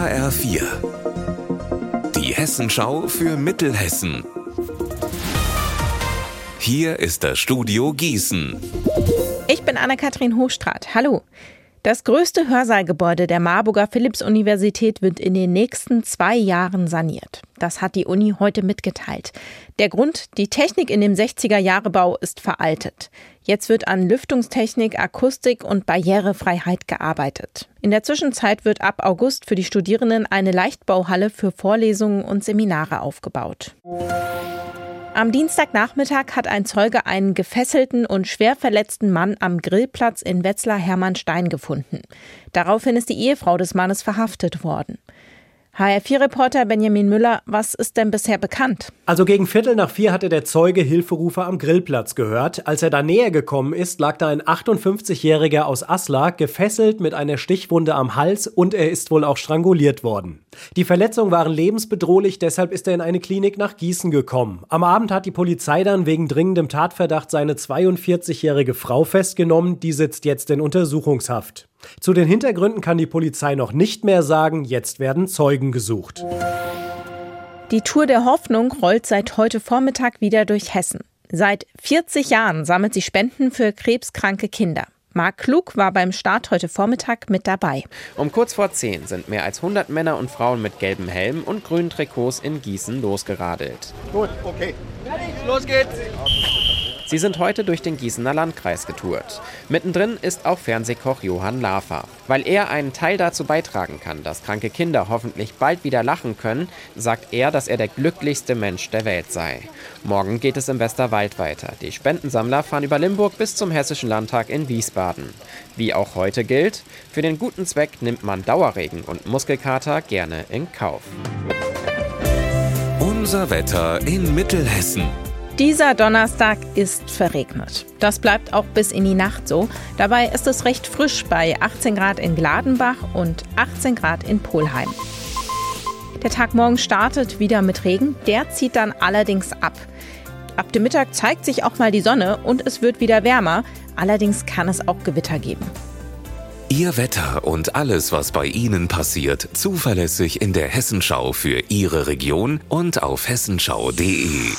HR4. Die Hessenschau für Mittelhessen. Hier ist das Studio Gießen. Ich bin Anne-Kathrin Hochstrat. Hallo. Das größte Hörsaalgebäude der Marburger Philipps-Universität wird in den nächsten zwei Jahren saniert. Das hat die Uni heute mitgeteilt. Der Grund, die Technik in dem 60er-Jahre-Bau ist veraltet. Jetzt wird an Lüftungstechnik, Akustik und Barrierefreiheit gearbeitet. In der Zwischenzeit wird ab August für die Studierenden eine Leichtbauhalle für Vorlesungen und Seminare aufgebaut. Am Dienstagnachmittag hat ein Zeuge einen gefesselten und schwer verletzten Mann am Grillplatz in Wetzlar-Hermannstein gefunden. Daraufhin ist die Ehefrau des Mannes verhaftet worden. HR4-Reporter Benjamin Müller, was ist denn bisher bekannt? Also gegen Viertel nach vier hatte der Zeuge Hilferufer am Grillplatz gehört. Als er da näher gekommen ist, lag da ein 58-Jähriger aus Asla, gefesselt mit einer Stichwunde am Hals und er ist wohl auch stranguliert worden. Die Verletzungen waren lebensbedrohlich, deshalb ist er in eine Klinik nach Gießen gekommen. Am Abend hat die Polizei dann wegen dringendem Tatverdacht seine 42-jährige Frau festgenommen, die sitzt jetzt in Untersuchungshaft. Zu den Hintergründen kann die Polizei noch nicht mehr sagen, jetzt werden Zeugen gesucht. Die Tour der Hoffnung rollt seit heute Vormittag wieder durch Hessen. Seit 40 Jahren sammelt sie Spenden für krebskranke Kinder. Marc Klug war beim Start heute Vormittag mit dabei. Um kurz vor 10 sind mehr als 100 Männer und Frauen mit gelben Helmen und grünen Trikots in Gießen losgeradelt. Gut, okay. Los geht's! Sie sind heute durch den Gießener Landkreis getourt. Mittendrin ist auch Fernsehkoch Johann Lafer. Weil er einen Teil dazu beitragen kann, dass kranke Kinder hoffentlich bald wieder lachen können, sagt er, dass er der glücklichste Mensch der Welt sei. Morgen geht es im Westerwald weiter. Die Spendensammler fahren über Limburg bis zum Hessischen Landtag in Wiesbaden. Wie auch heute gilt, für den guten Zweck nimmt man Dauerregen und Muskelkater gerne in Kauf. Unser Wetter in Mittelhessen. Dieser Donnerstag ist verregnet. Das bleibt auch bis in die Nacht so. Dabei ist es recht frisch bei 18 Grad in Gladenbach und 18 Grad in Polheim. Der Tag morgen startet wieder mit Regen, der zieht dann allerdings ab. Ab dem Mittag zeigt sich auch mal die Sonne und es wird wieder wärmer, allerdings kann es auch Gewitter geben. Ihr Wetter und alles, was bei Ihnen passiert, zuverlässig in der Hessenschau für Ihre Region und auf hessenschau.de.